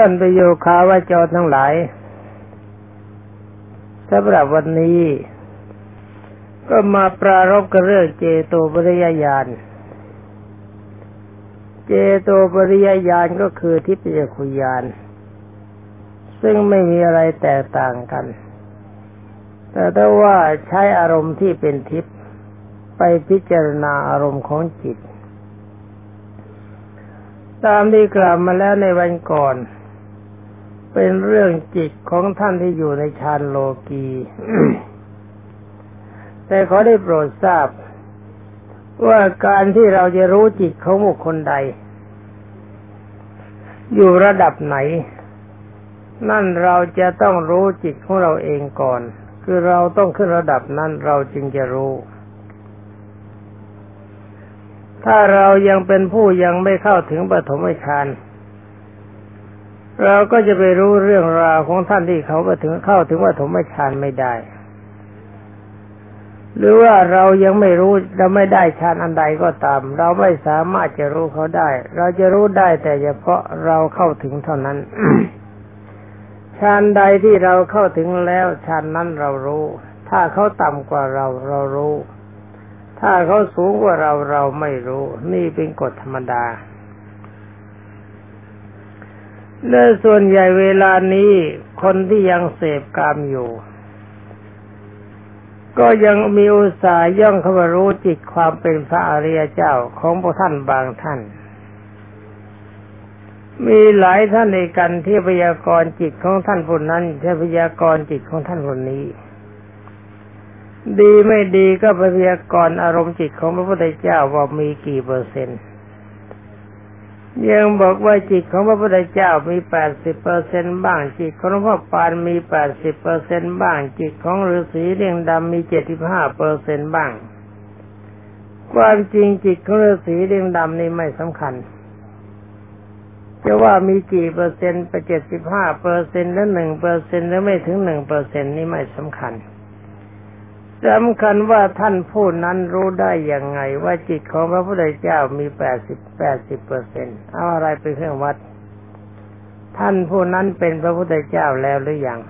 ท่านประโยคาวาจรทั้งหลายสำหรับวันนี้ ก็มาปรารบกับเรื่องเจโตปริยญาณ เจโตปริยญาณก็คือทิพยคุยาน ซึ่งไม่มีอะไรแตกต่างกัน แต่ถ้าว่าใช้อารมณ์ที่เป็นทิพย์ไปพิจารณาอารมณ์ของจิต ตามที่กล่าวมาแล้วในวันก่อน เป็นเรื่องจิตของท่านที่อยู่ในฌานโลกี แต่ขอได้โปรดทราบ ว่าการที่เราจะรู้จิตของบุคคลใด อยู่ระดับไหน นั่นเราจะต้องรู้จิตของเราเองก่อน คือเราต้องขึ้นระดับนั้นเราจึงจะรู้ถ้าเรายังเป็นผู้ยังไม่เข้าถึงปฐมฌาน เราก็จะไปรู้เรื่องราวของท่านที่เขาก็ถึงเข้าถึงว่าถมฌานไม่ได้ หรือว่าเรายังไม่รู้เราไม่ได้ฌานอันใดก็ตาม เราไม่สามารถจะรู้เขาได้ เราจะรู้ได้แต่เฉพาะเราเข้าถึงเท่านั้นฌานใดที่เราเข้าถึงแล้วฌานนั้นเรารู้ ถ้าเขาต่ำกว่าเราเรารู้ ถ้าเขาสูงกว่าเราเราไม่รู้ นี่เป็นกฎธรรมดา เนื่อส่วนใหญ่เวลานี้คนที่ยังเสพกามอยู่ ก็ยังมีอุตสาห์ย่องเข้ามารู้จิตความเป็นพระอริยเจ้าของพระท่านบางท่าน มีหลายท่านในกันที่พยากรณ์จิตของท่านคนนั้นใช่พยากรณ์จิตของท่านคนนี้ ดีไม่ดีก็พยากรณ์อารมณ์จิตของพระพุทธเจ้าว่ามีกี่เปอร์เซ็นต์ ยังบอกว่าจิตของพระพุทธเจ้ามีแปดสิบเปอร์เซ็นต์บ้าง จิตของพ่อปานมีแปดสิบเปอร์เซ็นต์บ้าง จิตของฤาษีเรียงดำมีเจ็ดสิบห้าเปอร์เซ็นต์บ้าง ความจริงจิตของฤาษีเรียงดำนี่ไม่สำคัญจะว่ามีกี่เปอร์เซ็นต์ไปเจ็ดสิบห้าเปอร์เซ็นต์แล้วหนึ่งเปอร์เซ็นต์แล้วไม่ถึงหนึ่งเปอร์เซ็นต์นี่ไม่สำคัญ สำคัญว่าท่านผู้นั้นรู้ได้อย่างไง ว่าจิตของพระพุทธเจ้ามีแปดสิบแปดสิบเปอร์เซ็นเอาอะไรเป็นเครื่องวัด ท่านผู้นั้นเป็นพระพุทธเจ้าแล้วหรือยัง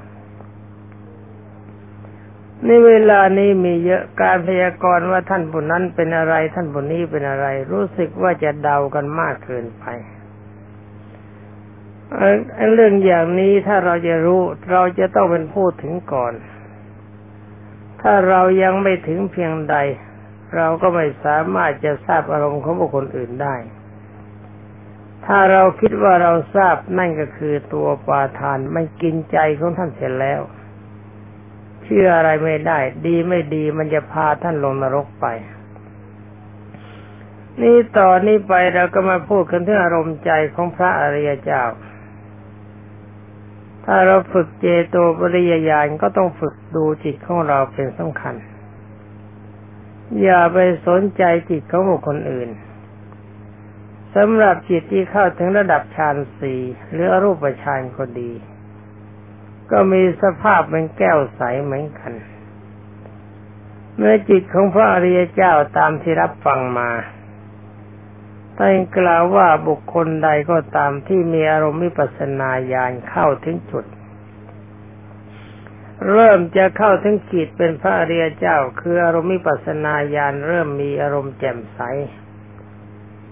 ในเวลานี้มีเยอะการพยากรณ์ว่าท่านผู้นั้นเป็นอะไร ท่านผู้นี้เป็นอะไร รู้สึกว่าจะเดากันมากเกินไปเรื่องอย่างนี้ถ้าเราจะรู้ เราจะต้องเป็นผู้ถึงก่อน ถ้าเรายังไม่ถึงเพียงใด เราก็ไม่สามารถจะทราบอารมณ์ของบุคคลอื่นได้ ถ้าเราคิดว่าเราทราบนั่นก็คือตัวปาทานไม่กินใจของท่านเสร็จแล้ว เชื่ออะไรไม่ได้ ดีไม่ดีมันจะพาท่านลงนรกไป นี่ต่อนนี้ไปเราก็มาพูดกันถึงอารมณ์ใจของพระอริยเจ้า ถ้าเราฝึกเจโตปริยญาณก็ต้องฝึกดูจิตของเราเป็นสำคัญ อย่าไปสนใจจิตของบุคคลอื่นสำหรับจิตที่เข้าถึงระดับฌานสี่หรืออรูปฌานก็ดี ก็มีสภาพเป็นแก้วใสเหมือนกัน เมื่อจิตของพระอริยเจ้าตามที่รับฟังมา ท่กล่าวว่าบุคคลใดก็ตามที่มีอารมณ์วิปัสนาญาณเข้าถึงจุด เริ่มจะเข้าถึงจิตเป็นพระอริยเจ้า คืออารมณ์วิปัสนาญาณเริ่มมีอารมณ์แจ่มใส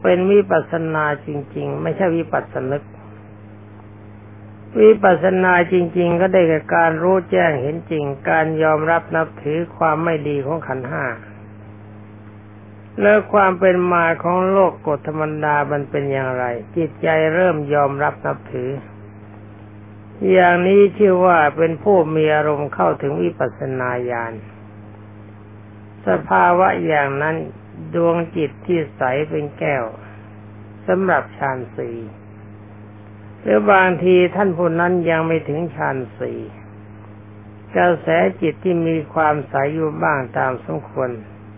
เป็นวิปัสนาจริง ๆ ไม่ใช่วิปัสสนึก วิปัสนาจริง ๆ ก็ได้แก่การรู้แจ้งเห็นจริง การยอมรับนับถือความไม่ดีของขันห้า แล้วความเป็นมาของโลกกฎธรรมดามันเป็นอย่างไร จิตใจเริ่มยอมรับนับถือ อย่างนี้ชื่อว่าเป็นผู้มีอารมณ์เข้าถึงวิปัสสนาญาณสภาวะอย่างนั้นดวงจิตที่ใสเป็นแก้วสำหรับฌานสี่หรือบางทีท่านผู้นั้นยังไม่ถึงฌานสี่กระแสจิตที่มีความใสอยู่บ้างตามสมควร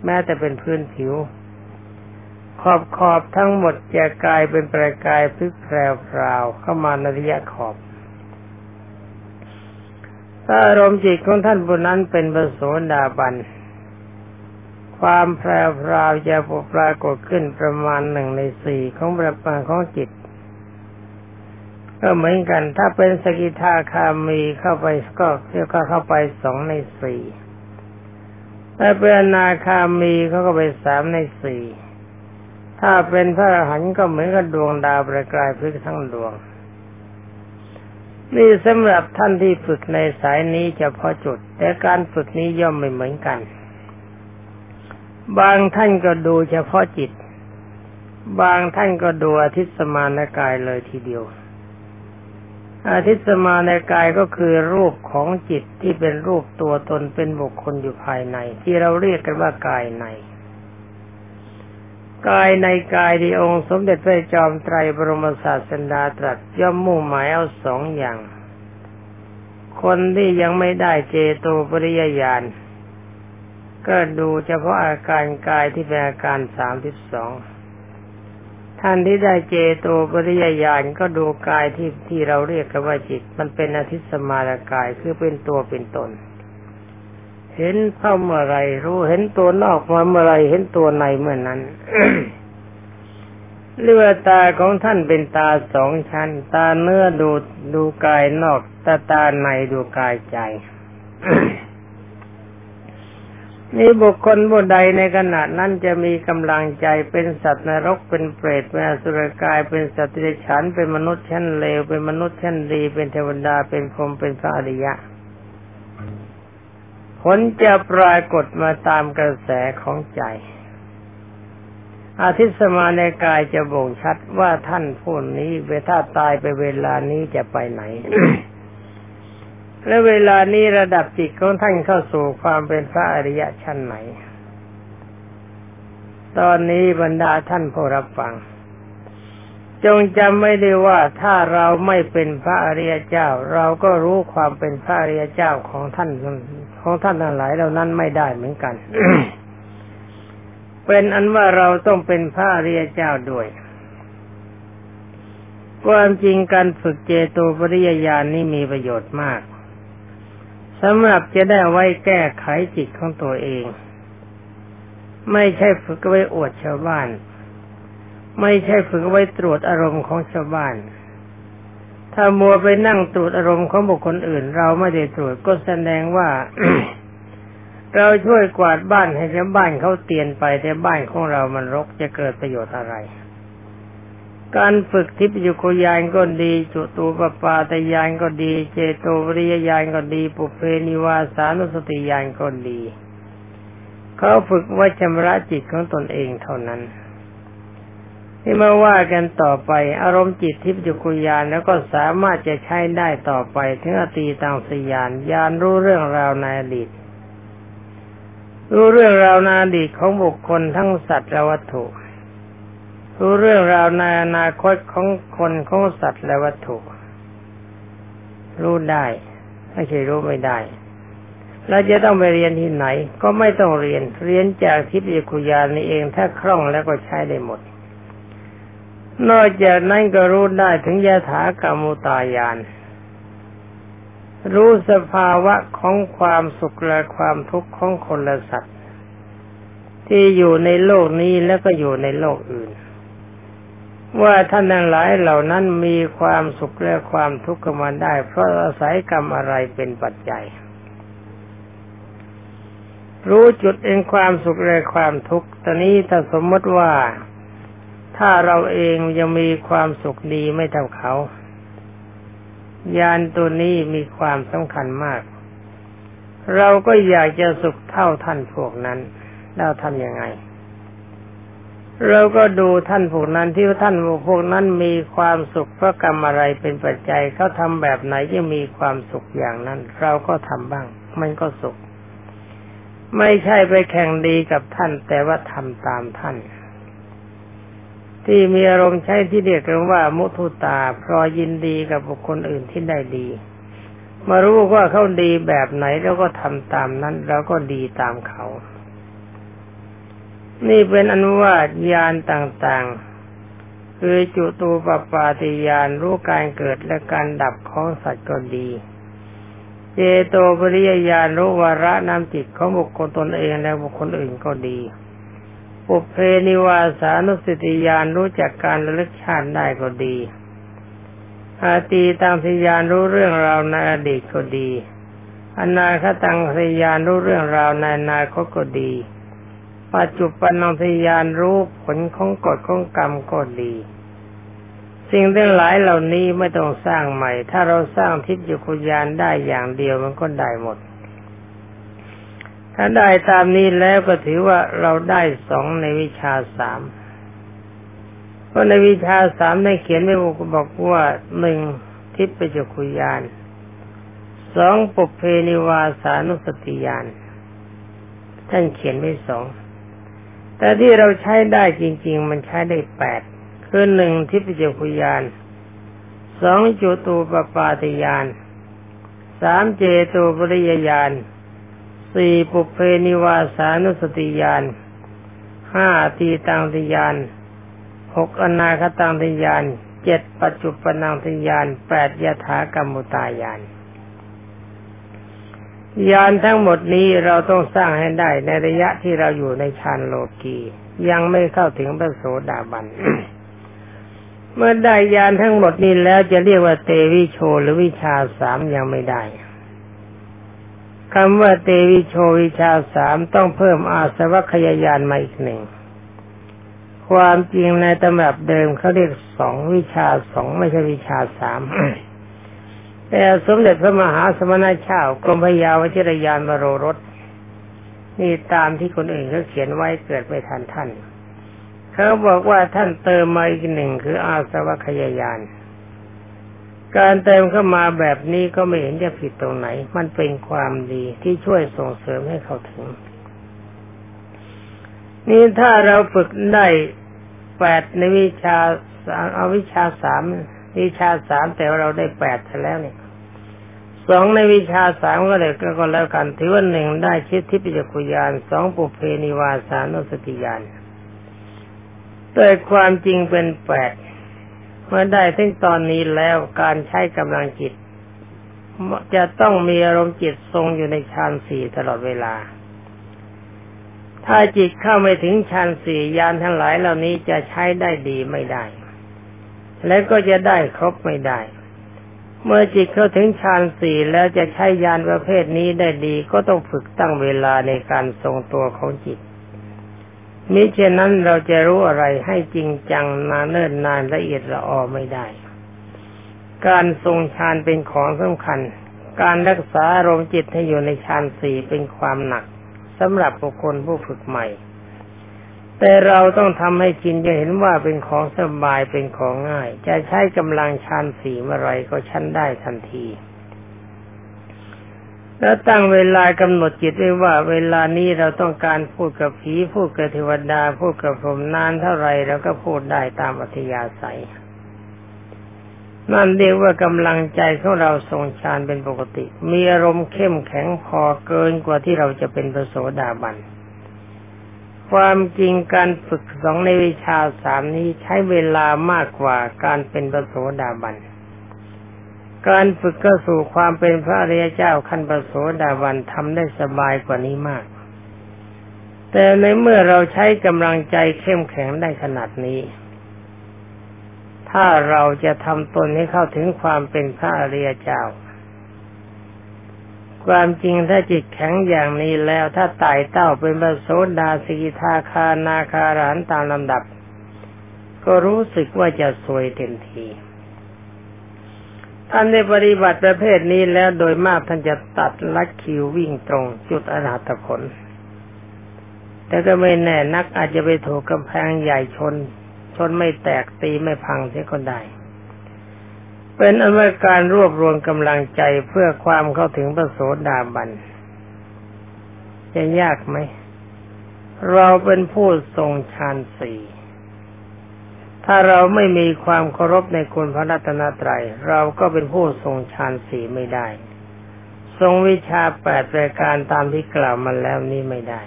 แม้แต่เป็นพื้นผิว ขอบขอบทั้งหมดจะกลายเป็นประกายพึกแพรวพราวเข้ามาในระยะขอบถ้าอารมณ์จิตของท่านบุนั้นเป็นประโสดาบัน ความแพรวพราวจะปรากฏขึ้นประมาณหนึ่งในสี่ของประปางของจิตก็เหมือนกัน ถ้าเป็นสกิทาคามีเข้าไปก็ก็เข้าไปสองในสี่ ถ้าเป็นนาคามีเขาก็ไปสามในสี่ถ้าเป็นพระอรหันต์ก็เหมือนกับดวงดาวประกายพลึกทั้งดวง นี่สำหรับท่านที่ฝึกในสายนี้เฉพาะจุด แต่การฝึกนี้ย่อมไม่เหมือนกัน บางท่านก็ดูเฉพาะจิต บางท่านก็ดูอาทิตย์สมานกายเลยทีเดียว อาทิตสมาในกายก็คือรูปของจิตที่เป็นรูปตัวตนเป็นบุคคลอยู่ภายใน ที่เราเรียกกันว่ากายใน กายในกายที่องค์สมเด็จพระจอมไตรบรมศาสดาตรัสย่อมมุ่งหมายเอาสองอย่าง คนที่ยังไม่ได้เจโตปริยญาณก็ดูเฉพาะอาการกายที่เป็นอาการสามสิบสอง ท่านที่ได้เจโตปริยญาณก็ดูกายที่ที่เราเรียกกันว่าจิต มันเป็นอธิสมารกายคือเป็นตัวเป็นตน เห็นเข้าเมื่อไรรู้เห็นตัวนอกมาเมื่อไรเห็นตัวในเมื่อนั้นเลือตาของท่านเป็นตาสองชั้น ตาเนื้อดูดูกายนอกตาตาในดูกายใจ นี่บุคคลผู้ใดในขณะนั้นจะมีกำลังใจเป็นสัตว์นรกเป็นเปรตเป็นอสุรกายเป็นสัตว์ที่ฉันเป็นมนุษย์ชั้นเลวเป็นมนุษย์ชั้นดีเป็นเทวดาเป็นพรหมเป็นพระอริยะ ผลจะปรากฏมาตามกระแสของใจ อาทิตย์สมาในกายจะบ่งชัดว่าท่านผู้นี้เวถ้าตายไปเวลานี้จะไปไหน และเวลานี้ระดับจิตของท่านเข้าสู่ความเป็นพระอริยะชั้นไหน ตอนนี้บรรดาท่านผู้รับฟัง จงจำไม่ได้ว่าถ้าเราไม่เป็นพระอริยเจ้า เราก็รู้ความเป็นพระอริยเจ้าของท่านของท่านทั้งหลายเหล่านั้นไม่ได้เหมือนกัน เป็นอันว่าเราต้องเป็นพระอริยเจ้าด้วยความจริงการฝึกเจโตปริยญาณนี้มีประโยชน์มาก สำหรับจะได้ไว้แก้ไขจิตของตัวเอง ไม่ใช่ฝึกไว้อวดชาวบ้าน ไม่ใช่ฝึกไว้ตรวจอารมณ์ของชาวบ้าน ถ้ามัวไปนั่งตรวจอารมณ์ของบุคคลอื่น เราไม่ได้ตรวจก็แสดงว่า เราช่วยกวาดบ้านให้ชาวบ้านเขาเตียนไปแต่บ้านของเรามันรกจะเกิดประโยชน์อะไร การฝึกทิพยุคยานก็ดีจุตูปปาตยานก็ดี เจโตวริยญาณก็ดี ปุเพนิวาสานุสติญาณก็ดี เขาฝึกไว้ชำระจิตของตนเองเท่านั้นที่มาว่ากันต่อไป อารมณ์จิตทิพย์จุกุยานแล้วก็สามารถจะใช้ได้ต่อไปถึงอตีตังสยานยานรู้เรื่องราวในอดีตรู้เรื่องราวในอดีตของบุคคลทั้งสัตว์และวัตถุ รู้เรื่องราวในอนาคตของคนของสัตว์และวัตถุ รู้ได้ไม่ใช่รู้ไม่ได้เราจะต้องไปเรียนที่ไหน ก็ไม่ต้องเรียน เรียนจากทิพยคุยานนี่เองถ้าคล่องแล้วก็ใช้ได้หมด นอกจากนั้นก็รู้ได้ถึงยถากรรมุตายาน รู้สภาวะของความสุขและความทุกข์ของคนและสัตว์ ที่อยู่ในโลกนี้แล้วก็อยู่ในโลกอื่น ว่าท่านทั้งหลายเหล่านั้นมีความสุขและความทุกข์กันมาได้ เพราะอาศัยกรรมอะไรเป็นปัจจัย รู้จุดเองความสุขและความทุกข์ตอนนี้ถ้าสมมติว่าถ้าเราเองยังมีความสุขดีไม่เท่าเขา ยานตัวนี้มีความสำคัญมาก เราก็อยากจะสุขเท่าท่านพวกนั้น แล้วทำยังไง เราก็ดูท่านพวกนั้นที่ท่านพวกนั้นมีความสุขเพราะกรรมอะไรเป็นปัจจัยเขาทำแบบไหนยังมีความสุขอย่างนั้น เราก็ทำบ้าง มันก็สุข ไม่ใช่ไปแข่งดีกับท่าน แต่ว่าทำตามท่าน ที่มีอารมณ์ใช้ที่เรียกกันว่า มุทุตาพรอยินดีกับบุคคลอื่นที่ได้ดี มารู้ว่าเขาดีแบบไหนแล้วก็ทำตามนั้นเราก็ดีตามเขา นี่เป็นอนุวาตญาณต่างๆ คือจุตูปปาติญาณรู้การเกิดและการดับของสัตว์ก็ดี เจโตปริยญาณรู้วาระนำจิตของบุคคลตนเองและบุคคลอื่นก็ดีปุเพนิวาสานุสติญาณรู้จักการระลึกชาติได้ก็ดี อาตีตามพยานรู้เรื่องราวในอดีตก็ดี อนาคตังพยานรู้เรื่องราวในอนาคตก็ดี ปัจจุบันนพยานรู้ผลของกฎของกรรมก็ดี สิ่งทั้งหลายเหล่านี้ไม่ต้องสร้างใหม่ ถ้าเราสร้างทิพยุคุยานได้อย่างเดียวมันก็ได้หมด ถ้าได้ตามนี้แล้วก็ถือว่าเราได้สองในวิชาสามเพราะในวิชาสามได้เขียนไว้บอกว่าหนึ่งทิพยคุยานสองปุเพนิวาสานุสติยานท่านเขียนไว้สอง แต่ที่เราใช้ได้จริง ๆ มันใช้ได้แปดคือหนึ่งทิพยคุยานสองจุตูปปาติยานสามเจตูปริยญาณสี่ปุเพนิวาสานุสติยานห้าตีตังติยานหกอนาคตังติยานเจ็ดปัจจุปนังติยานแปดยถากรรมุตายาน ยานทั้งหมดนี้เราต้องสร้างให้ได้ในระยะที่เราอยู่ในฌานโลกียังไม่เข้าถึงพระโสดาบัน เมื่อได้ยานทั้งหมดนี้แล้วจะเรียกว่าเตวิโชหรือวิชาสามยังไม่ได้คำว่าเตวิโชวิชาสามต้องเพิ่มอาสวัคยายานมาอีกหนึ่ง ความจริงในตำรับเดิมเขาเรียกสองวิชาสองไม่ใช่วิชาสาม แต่สมเด็จพระมหาสมณเจ้ากรมพยาวชิรยานมโรรสนี่ตามที่คนอื่นเขาเขียนไว้เกิดไม่ทันท่าน เขาบอกว่าท่านเติมมาอีกหนึ่งคืออาสวัคยายาน การเติมเข้ามาแบบนี้ก็ไม่เห็นจะผิดตรงไหน มันเป็นความดีที่ช่วยส่งเสริมให้เขาถึง นี่ถ้าเราฝึกได้แปดในวิชาเอาวิชาสามวิชาสามแต่ว่าเราได้แปดแล้วเนี่ย สองในวิชาสามก็เลยก็แล้วกันถือว่าหนึ่งได้ชิดทิพยกุยานสองปุเพนิวาสานุสติยานแต่ความจริงเป็นแปดเมื่อได้ถึงตอนนี้แล้วการใช้กำลังจิต จะต้องมีอารมณ์จิตทรงอยู่ในฌานสี่ตลอดเวลา ถ้าจิตเข้าไม่ถึงฌานสี่ยานทั้งหลายเหล่านี้จะใช้ได้ดีไม่ได้ และก็จะได้ครบไม่ได้ เมื่อจิตเข้าถึงฌานสี่แล้วจะใช้ยานประเภทนี้ได้ดี ก็ต้องฝึกตั้งเวลาในการทรงตัวของจิตมิเช่นนั้นเราจะรู้อะไรให้จริงจังนานเนิ่นนานละเอียดละออไม่ได้ การทรงฌานเป็นของสำคัญ การรักษาอารมณ์จิตให้อยู่ในฌานสี่เป็นความหนักสำหรับบุคคลผู้ฝึกใหม่ แต่เราต้องทำให้กินจะเห็นว่าเป็นของสบายเป็นของง่าย จะใช้กำลังชันสีเมื่อไรก็ชันได้ทันที แล้วตั้งเวลากำหนดจิตไว้ว่า เวลานี้เราต้องการพูดกับผีพูดกับเทวดาพูดกับผมนานเท่าไรเราก็พูดได้ตามอัธยาศัยนั่นเรียกว่ากำลังใจของเราทรงฌานเป็นปกติ มีอารมณ์เข้มแข็งพอเกินกว่าที่เราจะเป็นพระโสดาบัน ความจริงการฝึกสองในวิชาสามนี้ใช้เวลามากกว่าการเป็นพระโสดาบัน การฝึกก็สู่ความเป็นพระอริยเจ้าขั้นพระโสดาบันทำได้สบายกว่านี้มาก แต่ในเมื่อเราใช้กำลังใจเข้มแข็งได้ขนาดนี้ ถ้าเราจะทำตนให้เข้าถึงความเป็นพระอริยเจ้า ความจริงถ้าจิตแข็งอย่างนี้แล้วถ้าไต่เต้าเป็นบระโสดาสีทาคานาคารานตามลำดับ ก็รู้สึกว่าจะสวยเต็มที ท่านได้ปฏิบัติประเภทนี้แล้วโดยมากท่านจะตัดลักคิววิ่งตรงจุดอนาตผลแต่ก็ไม่แน่นักอาจจะไปถูกกำแพงใหญ่ชน ชนไม่แตกตีไม่พังเสียก็ได้ เป็นอเมริการรวบรวมกำลังใจเพื่อความเข้าถึงพระโสดาบัน จะยากไหม เราเป็นผู้ทรงฌานสี่ถ้าเราไม่มีความเคารพในคุณพระรัตนตรัย เราก็เป็นผู้ทรงฌานสี่ไม่ได้ ทรงวิชาแปดรายการตามที่กล่าวมาแล้วนี้ไม่ได้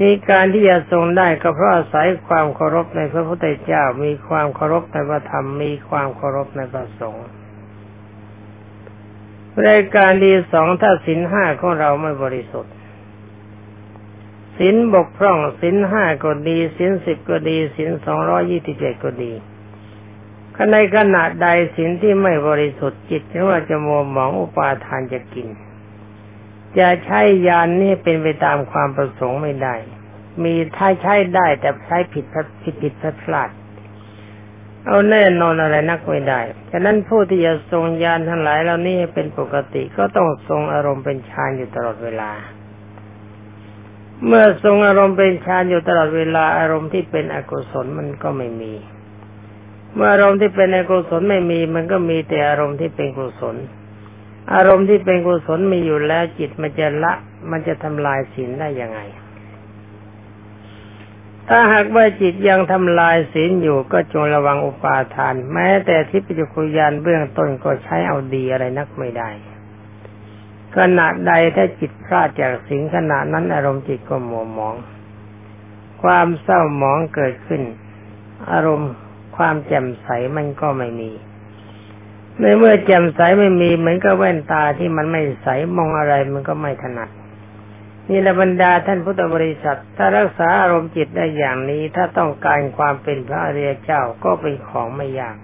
มีการที่จะทรงได้ก็เพราะอาศัยความเคารพในพระพุทธเจ้า มีความเคารพในพระธรรม มีความเคารพในพระสงฆ์รายการดีสองถ้าสินห้าของเราไม่บริสุทธิ์สินบกพร่องสินห้าก็ดีสินสิบก็ดีสินสองร้อยี่สิบเจ็ดก็ดีในขณะใดสินที่ไม่บริสุทธิ์จิตหรือว่าจะมัวหมองอุปาทานจะกิน จะใช้ยานนี่เป็นไปตามความประสงค์ไม่ได้ มีถ้าใช้ได้แต่ใช้ผิดผิดผิดพลาด เอาแน่นอนอะไรนักไม่ได้ ฉะนั้นผู้ที่จะทรงญาณทั้งหลายเหล่านี้เป็นปกติก็ต้องทรงอารมณ์เป็นฌานอยู่ตลอดเวลา เมื่อทรงอารมณ์เป็นฌานอยู่ตลอดเวลาอารมณ์ที่เป็นอกุศลมันก็ไม่มีเมื่ออารมณ์ที่เป็นอกุศลไม่มี มันก็มีแต่อารมณ์ที่เป็นกุศล อารมณ์ที่เป็นกุศลมีอยู่แล้วจิตมันจะละ มันจะทำลายศีลได้ยังไง ถ้าหากว่าจิตยังทำลายศีลอยู่ก็จงระวังอุปาทาน แม้แต่ที่ปิจคุยานเบื้องต้นก็ใช้เอาดีอะไรนักไม่ได้ขณะใดถ้าจิตพลาดจากสิ่งขณะนั้นอารมณ์จิตก็หมัวหมอง ความเศร้าหมองเกิดขึ้น อารมณ์ความแจ่มใสมันก็ไม่มี ในเมื่อแจ่มใสไม่มีเหมือนกับแว่นตาที่มันไม่ใสมองอะไรมันก็ไม่ถนัดนี่ละบรรดาท่านพุทธบริษัท ถ้ารักษาอารมณ์จิตได้อย่างนี้ ถ้าต้องการความเป็นพระอริยเจ้าก็เป็นของไม่ยาก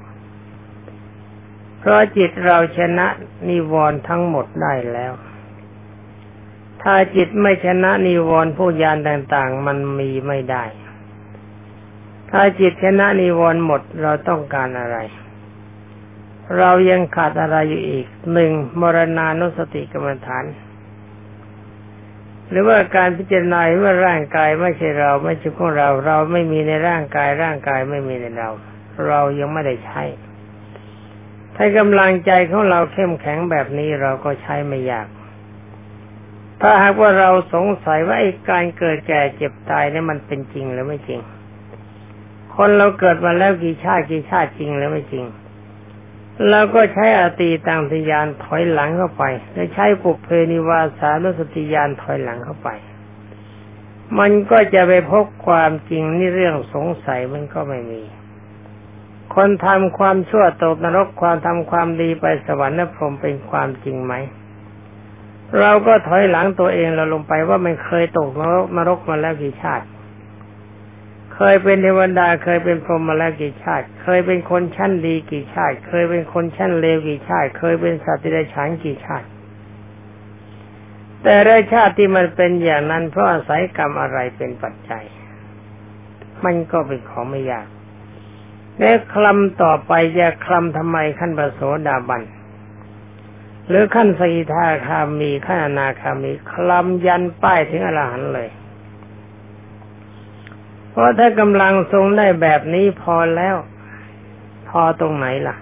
เพราะจิตเราชนะนิวรณ์ทั้งหมดได้แล้ว ถ้าจิตไม่ชนะนิวรณ์ผู้ยานต่างๆ มันมีไม่ได้ ถ้าจิตชนะนิวรณ์หมดเราต้องการอะไร เรายังขาดอะไรอยู่อีกหนึ่งมรณานุสติกรรมฐาน หรือว่าการพิจารณาว่าร่างกายไม่ใช่เราไม่ใช่ของเรา เราไม่มีในร่างกายร่างกายไม่มีในเรา เรายังไม่ได้ใช้ ถ้ากำลังใจของเราเข้มแข็งแบบนี้เราก็ใช้ไม่ยาก ถ้าหากว่าเราสงสัยว่าไอ้การเกิดแก่เจ็บตายนี่มันเป็นจริงหรือไม่จริง คนเราเกิดมาแล้วกี่ชาติกี่ชาติจริงหรือไม่จริง เราก็ใช้อตีตังทยานถอยหลังเข้าไป และใช้ปุเพนิวาสานุสติยานถอยหลังเข้าไป มันก็จะไปพบความจริงนี่เรื่องสงสัยมันก็ไม่มี คนทำความชั่วตกนรกความทำความดีไปสวรรค์นพรมเป็นความจริงไหม เราก็ถอยหลังตัวเองเราลงไปว่ามันเคยตกนรกนรกมาแล้วกี่ชาติ เคยเป็นเทวดาเคยเป็นพรหมมาแล้วกี่ชาติ เคยเป็นคนชั้นดีกี่ชาติ เคยเป็นคนชั้นเลวกี่ชาติ เคยเป็นสัตว์ที่ได้ฉานกี่ชาติ แต่ละชาติที่มันเป็นอย่างนั้นเพราะอาศัยกรรมอะไรเป็นปัจจัย มันก็เป็นของไม่ยากและคลำต่อไปจะคลำทำไมขั้นปโสดาบันหรือขั้นสีทาคามีขั้นอนาคามีคลำยันป้ายถึงอรหันเลย เพราะถ้ากำลังทรงได้แบบนี้พอแล้ว พอตรงไหนล่ะ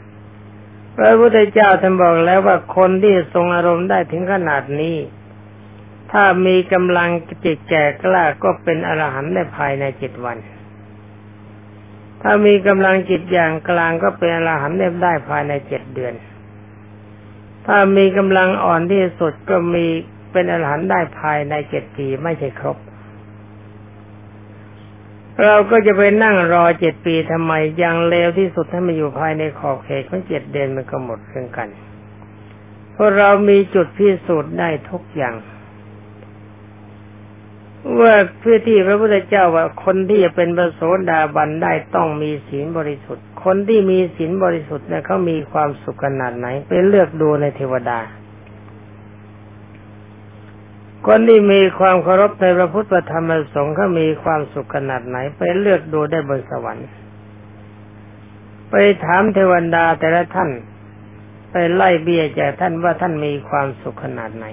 พระพุทธเจ้าท่านบอกแล้วว่าคนที่ทรงอารมณ์ได้ถึงขนาดนี้ ถ้ามีกำลังจิตแก่กล้าก็เป็นอรหันต์ได้ภายในเจ็ดวัน ถ้ามีกำลังจิตอย่างกลางก็เป็นอรหันต์ได้ภายในเจ็ดเดือน ถ้ามีกำลังอ่อนที่สุดก็มีเป็นอรหันต์ได้ภายในเจ็ดปีไม่ใช่ครบ เราก็จะไปนั่งรอเจ็ดปีทำไมยังเลวที่สุดถ้ามาอยู่ภายในขอบเขตของเจ็ดเดือนมันก็หมดเรื่องกัน เพราะเรามีจุดพิสูจน์ได้ทุกอย่างว่าเพื่อที่พระพุทธเจ้าว่าคนที่จะเป็นพระโสดาบันได้ต้องมีศีลบริสุทธิ์ คนที่มีศีลบริสุทธิ์เนี่ยเขามีความสุขขนาดไหน ไปเลือกดูในเทวดา คนที่มีความเคารพในพระพุทธธรรมสงฆ์เขามีความสุขขนาดไหน ไปเลือกดูได้บนสวรรค์ ไปถามเทวดาแต่ละท่าน ไปไล่เบี้ยจากท่านว่าท่านมีความสุขขนาดไหน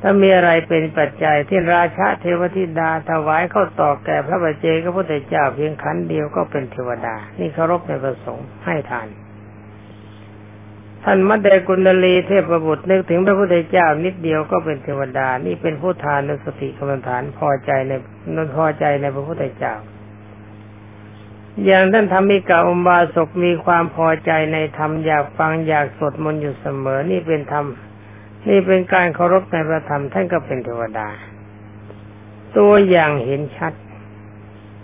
ถ้ามีอะไรเป็นปัจจัยที่ราชาเทวทิดาถวายเข้าต่อแก่พระบัจเจกพระพุทธเจ้าเพียงขันเดียวก็เป็นเทวดา นี่เคารพในประสงค์ให้ทาน ท่านมัดเดกุณลีเทพบุตรนึกถึงพระพุทธเจ้านิดเดียวก็เป็นเทวดา นี่เป็นผู้ทานนสติกรรมฐานพอใจในนพอใจในพระพุทธเจ้า อย่างท่านทำมิกาอมบาศกมีความพอใจในธรรมอยากฟังอยากสวดมนต์อยู่เสมอ นี่เป็นธรรม นี่เป็นการเคารพในพระธรรมท่านก็เป็นเทวดา ตัวอย่างเห็นชัด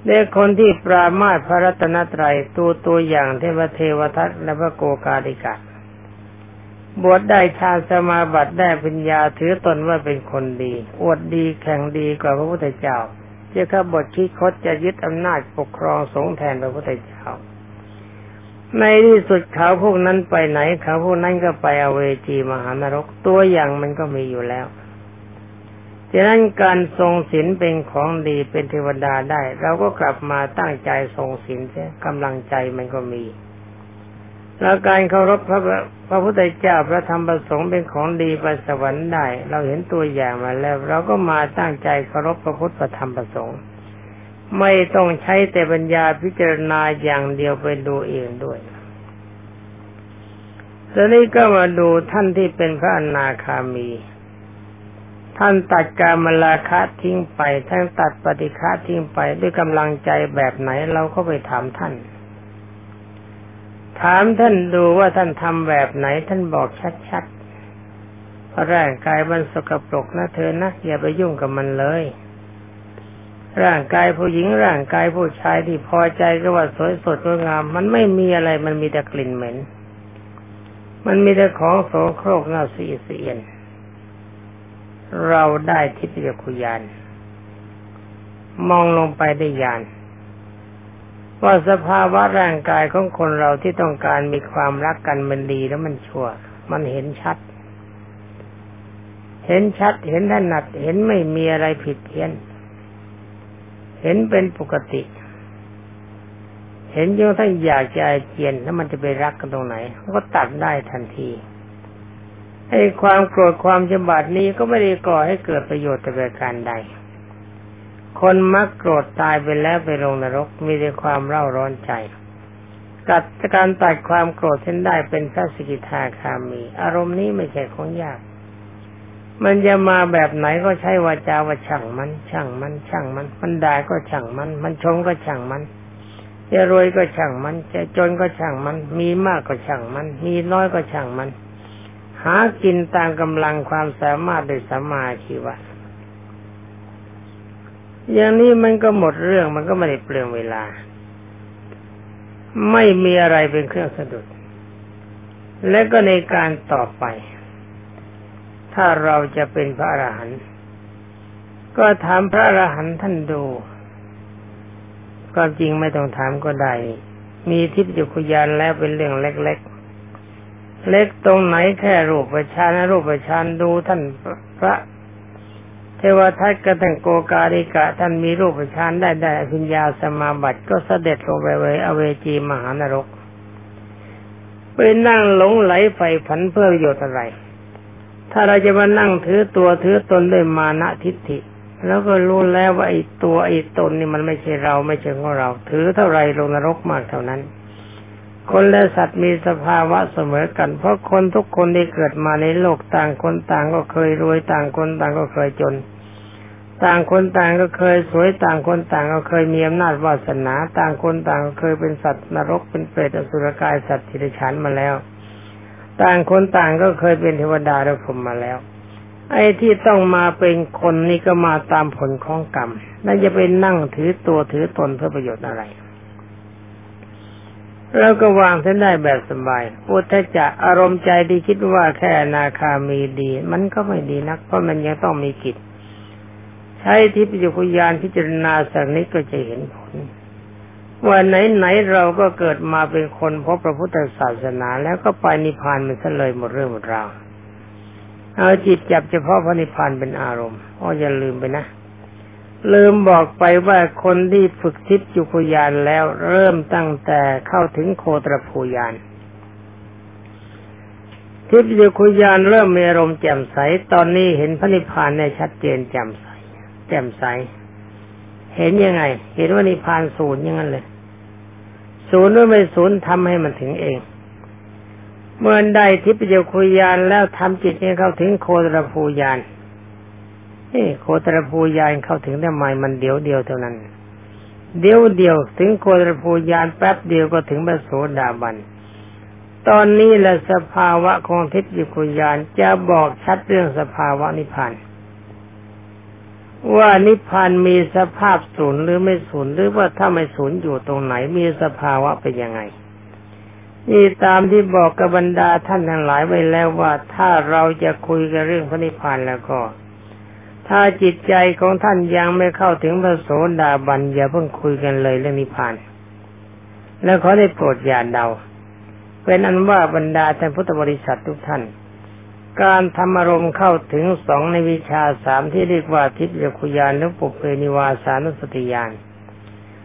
เด็กคนที่ปรามาสพระรัตนตรัยตัวตัวอย่างเทวเทวทัตและพระโกกาลิกา บวชได้ชาสมาบัติได้ปัญญาถือตนว่าเป็นคนดี อวดดีแข่งดีกว่าพระพุทธเจ้าเจ้าข้าบทคิดคดจะยึดอำนาจปกครองสงแทนพระพุทธเจ้า ในที่สุดเขาพวกนั้นไปไหนเขาพวกนั้นก็ไปอเวจีมหานรกตัวอย่างมันก็มีอยู่แล้วฉะนั้นการทรงศีลเป็นของดีเป็นเทวดาได้ เราก็กลับมาตั้งใจทรงศีลเสียกำลังใจมันก็มี แล้วการเคารพพระพระพุทธเจ้าพระธรรมประสงค์เป็นของดีไปสวรรค์ได้ เราเห็นตัวอย่างมาแล้ว เราก็มาตั้งใจเคารพพระพุทธธรรมประสงค์ ไม่ต้องใช้แต่ปัญญาพิจารณาอย่างเดียวไปดูเองด้วยตอนนี้ก็มาดูท่านที่เป็นพระอนาคามี ท่านตัดการมลาคะทิ้งไป ท่านตัดปฏิฆะทิ้งไปด้วยกำลังใจแบบไหนเราก็ไปถามท่าน ถามท่านดูว่าท่านทำแบบไหน ท่านบอกชัดๆร,ร่างกายมันสกปรกนะเธอนะอย่าไปยุ่งกับมันเลย ร่างกายผู้หญิงร่างกายผู้ชายที่พอใจก็ว่าสวยสดงดงาม มันไม่มีอะไรมันมีแต่กลิ่นเหม็น มันมีแต่ของโสโครกเน่าสีเสียนเราได้ทิพยคุยานมองลงไปได้ยาน ว่าสภาวะร่างกายของคนเราที่ต้องการมีความรักกันมันดีแล้วมันชั่ว มันเห็นชัด เห็นชัด เห็นถนัด เห็นไม่มีอะไรผิดเพี้ยน เห็นเป็นปกติ เห็นยังถ้าอยากจะเจียนแล้วมันจะไปรักกันตรงไหนก็ตัดได้ทันทีไอ้ความโกรธความจำบาดนี้ก็ไม่ได้ก่อให้เกิดประโยชน์แต่ประการใด คนมักโกรธตายไปแล้วไปลงนรกมีแต่ความเร่าร้อนใจกัดการตัดความโกรธเส้นได้เป็นพระสกิทาคามี อารมณ์นี้ไม่ใช่ของยาก มันจะมาแบบไหนก็ใช้วาจาว่าช่างมัน ช่างมันช่างมัน มันด่าก็ช่างมัน มันชมก็ช่างมันจะรวยก็ช่างมัน จะจนก็ช่างมัน มีมากก็ช่างมัน มีน้อยก็ช่างมัน หากินตามกำลังความสามารถโดยสัมมาชีวะ อย่างนี้มันก็หมดเรื่องมันก็ไม่ได้เปลืองเวลา ไม่มีอะไรเป็นเครื่องสะดุด และก็ในการต่อไป ถ้าเราจะเป็นพระอรหันต์ก็ถามพระอรหันต์ท่านดูก็จริงไม่ต้องถามก็ได้ มีทิพยคุยานแล้วเป็นเรื่องเล็กๆ เล็กตรงไหนแค่รูปประชานรูปประชานดูท่านพระ เทวทัตกระทั่งโกกาลิกะท่านมีรูปประชานได้ได้อภิญญาสมาบัติก็เสด็จลงไปเวอเวจีมหานรกไปนั่งหลงไหลไฟผันเพื่อประโยชน์อะไร ถ้าเราจะมานั่งถือตัวถือตนด้วยมานะทิฏฐิ แล้วก็รู้แล้วว่าไอ้ตัวไอ้ตนนี่มันไม่ใช่เราไม่ใช่ของเรา ถือเท่าไรลงนรกมากเท่านั้น คนและสัตว์มีสภาวะเสมอกัน เพราะคนทุกคนที่เกิดมาในโลกต่างคนต่างก็เคยรวยต่างคนต่างก็เคยจน ต่างคนต่างก็เคยสวยต่างคนต่างก็เคยมีอำนาจวาสนาต่างคนต่างก็เคยเป็นสัตว์นรกเป็นเปรตอสุรกายสัตว์ทิฏฐานมาแล้ว ต่างคนต่างก็เคยเป็นเทวดาและพรมมาแล้ว ไอ้ที่ต้องมาเป็นคนนี่ก็มาตามผลของกรรมนั่นจะไปนั่งถือตัวถือตนเพื่อประโยชน์อะไรแล้วก็วางเส้นได้แบบสบายอุทจะอารมณ์ใจที่คิดว่าแค่นาคามีดี มันก็ไม่ดีนัก เพราะมันยังต้องมีกิจ ใช้ทิพยคุยานพิจารณาสักนิดก็จะเห็นผลว่าไหนไหนเราก็เกิดมาเป็นคนพบพระพุทธศาสนาแล้วก็ไปนิพพานมันซะเลยหมดเรื่องหมดราวเอาจิตจับเฉพาะพระนิพพานเป็นอารมณ์อ๋ออย่าลืมไปนะลืมบอกไปว่าคนที่ฝึกทิพยุคุยานแล้วเริ่มตั้งแต่เข้าถึงโคตรภูยานทิพยุคุยานเริ่มมีอารมณ์แจ่มใสตอนนี้เห็นพระนิพพานในชัดเจนแจ่มใส แจ่มใส เห็นยังไง เห็นว่านิพพานศูนย์ยังงั้นเลยศูนย์หรือไม่ศูนย์ทำให้มันถึงเอง เมื่อได้ทิพยุคุยานแล้วทำจิตให้เข้าถึงโคตรภูยานเอ้โคตรภูยานเข้าถึงทำไมมันเดียวเดียวเท่านั้น เดียวเดียวถึงโคตรภูยานแป๊บเดียวก็ถึงพระโสดาบันตอนนี้แหละสภาวะของทิพย์ยุคุยานจะบอกชัดเรื่องสภาวะนิพพาน ว่านิพพานมีสภาพศูนย์หรือไม่ศูนย์หรือว่าถ้าไม่ศูนย์อยู่ตรงไหนมีสภาวะเป็นยังไง นี่ตามที่บอกกับบรรดาท่านทั้งหลายไว้แล้วว่าถ้าเราจะคุยกันเรื่องพระนิพพานแล้วก็ ถ้าจิตใจของท่านยังไม่เข้าถึงพระโสดาบันอย่าเพิ่งคุยกันเลยเรื่องนิพพาน แล้วขอได้โปรดอย่าเดาเป็นอันว่าบรรดาท่านพุทธบริษัททุกท่าน การทำอารมณ์เข้าถึงสองในวิชาสามที่เรียกว่าทิพยคุยานและปุเพนิวาสานุสติยาน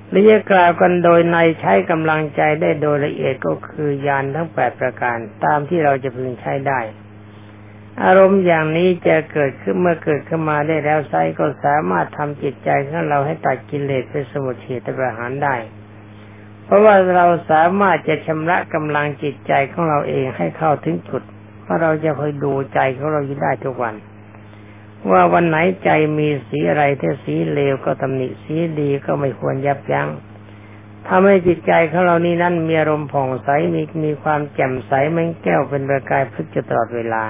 และจะกล่าวกันโดยในใช้กำลังใจได้โดยละเอียดก็คือยานทั้งแปดประการตามที่เราจะพึงใช้ได้ อารมณ์อย่างนี้จะเกิดขึ้นเมื่อเกิดขึ้นมาได้แล้วไซก็สามารถทำจิตใจของเราให้ตัดกิเลสเป็นสมุทเฉตประหารได้ เพราะว่าเราสามารถจะชำระกำลังจิตใจของเราเองให้เข้าถึงจุด เพราะเราจะคอยดูใจของเราอยู่ได้ทุกวัน ว่าวันไหนใจมีสีอะไรถ้าสีเลวก็ตำหนิสีดีก็ไม่ควรยับยัง้งทำให้จิตใจของเรานี้นั้นมีอารมณ์ผ่องใสมีมีความแจ่มใสเหมือนแก้วเป็นประกายพึกจะตลอดเวลา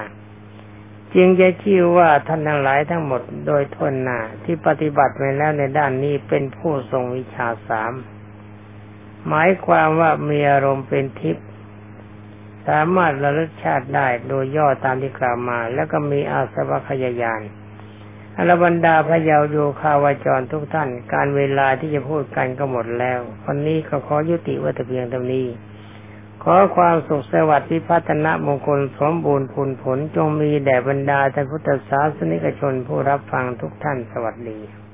จึงจะชื่อว่าท่านทั้งหลายทั้งหมดโดยทนหน้าที่ปฏิบัติไปแล้วในด้านนี้เป็นผู้ทรงวิชาสามหมายความว่ามีอารมณ์เป็นทิพย์ สามารถระลึกชาติได้โดยย่อตามที่กล่าวมา แล้วก็มีอาสวะขยายานอรบรรดาพระเยาโยคาวาจรทุกท่าน การเวลาที่จะพูดกันก็หมดแล้ววันนี้ก็ขอยุติวัตเพียงเท่านี้ ขอความสุขสวัสดิ์พิพัฒนมงคลสมบูรณ์ผลผลจงมีแด่บรรดาท่านพุทธศาสนิกชนผู้รับฟังทุกท่านสวัสดี